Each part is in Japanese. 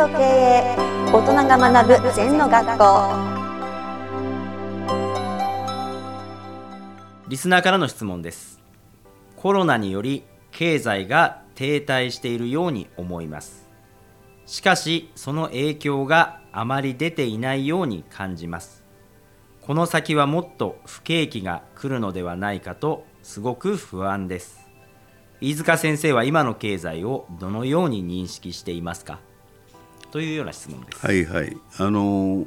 と経営大人が学ぶ禅の学校。リスナーからの質問です。コロナにより経済が停滞しているように思います。しかしその影響があまり出ていないように感じます。この先はもっと不景気が来るのではないかとすごく不安です。飯塚先生は今の経済をどのように認識していますか？というような質問です。はいはい。あの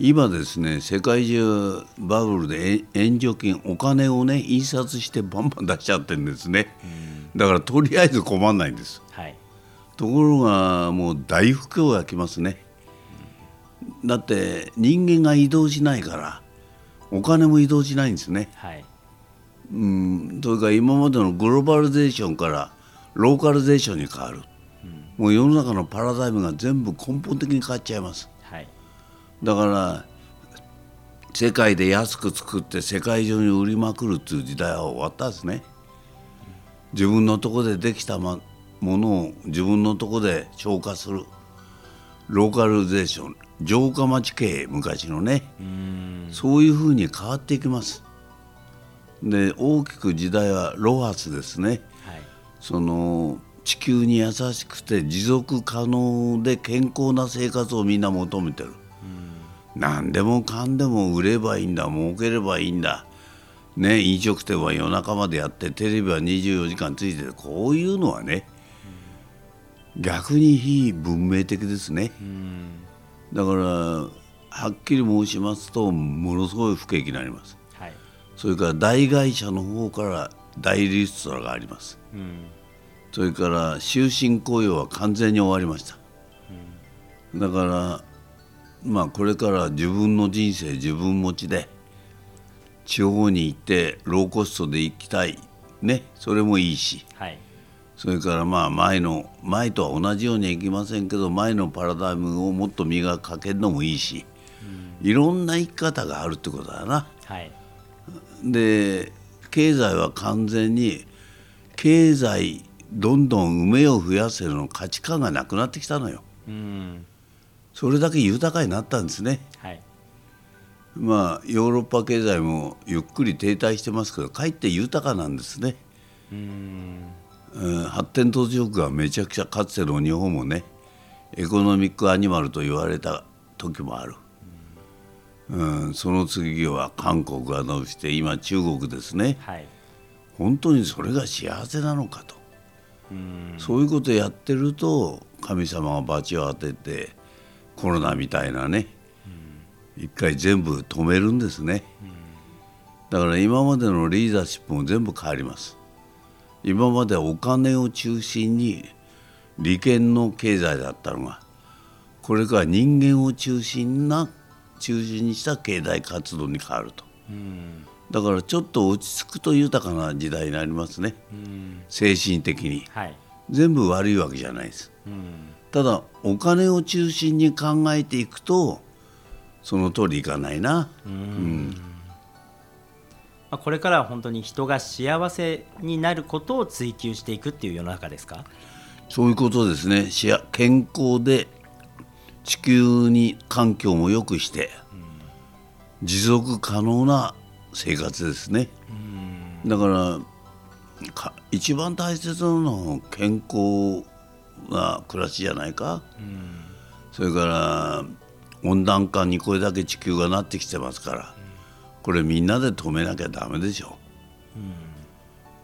今ですね世界中バブルで援助金お金をね印刷してバンバン出しちゃってるんですね、だからとりあえず困らないんです、はい、ところがもう大不況が来ますね、だって人間が移動しないからお金も移動しないんですね。はい、うん、それから今までのグローバリゼーションからローカリゼーションに変わる、もう世の中のパラダイムが全部根本的に変わっちゃいます。はい、だから世界で安く作って世界中に売りまくるっていう時代は終わったんですね。自分のとこでできたまものを自分のとこで消化する。ローカリゼーション。城下町経営昔のね。そういうふうに変わっていきます。で大きく時代はロハスですね。はい、その地球に優しくて持続可能で健康な生活をみんな求めてる、何でもかんでも売ればいいんだ儲ければいいんだ。ね飲食店は夜中までやってテレビは24時間ついてるこういうのはね、逆に非文明的ですね、だからはっきり申しますとものすごい不景気になります。はい、それから大会社の方から大リストラがあります。うん、それから終身雇用は完全に終わりました、だからまあこれから自分の人生自分持ちで地方に行ってローコストで行きたい。ねそれもいいし。はい、それからまあ前の前とは同じようにはいきませんけど前のパラダイムをもっと磨かけるのもいいし、いろんな生き方があるってことだな。はい、で経済は完全に経済どんどん埋めを増やせるの価値観がなくなってきたのよ。うん、それだけ豊かになったんですね。はい、まあヨーロッパ経済もゆっくり停滞してますけどかえって豊かなんですね、うん、うん。発展途上国はめちゃくちゃかつての日本もねエコノミックアニマルと言われた時もある、うん、その次は韓国が伸びて今中国ですね。はい、本当にそれが幸せなのかと。うん、そういうことやってると神様が罰を当ててコロナみたいなね一回全部止めるんですね。だから今までのリーダーシップも全部変わります。今までお金を中心に利権の経済だったのがこれから人間を中心な中心にした経済活動に変わると。うん、だからちょっと落ち着くと豊かな時代になりますね。うん、精神的に。はい、全部悪いわけじゃないです。うん、ただお金を中心に考えていくとその通りいかないな、うん。まあ、これからは本当に人が幸せになることを追求していくっていう世の中ですか？そういうことですね。健康で地球に環境も良くして、持続可能な生活ですね、だからか一番大切なのは健康な暮らしじゃないか、それから温暖化にこれだけ地球がなってきてますから、これみんなで止めなきゃダメでしょ、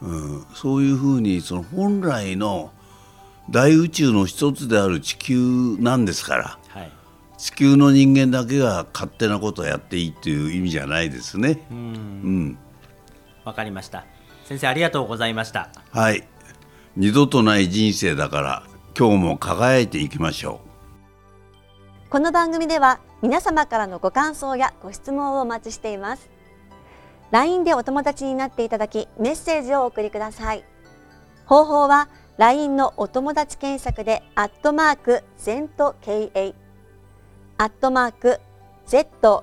うん。そういうふうにその本来の大宇宙の一つである地球なんですからはい。地球の人間だけが勝手なことをやっていいっていう意味じゃないですね。う、うんん、わかりました。先生ありがとうございました。はい。二度とない人生だから今日も輝いていきましょう。この番組では皆様からのご感想やご質問をお待ちしています。LINE でお友達になっていただきメッセージをお送りください。方法は LINE のお友達検索でアットマーク ZENTKA アットマーク ZENTO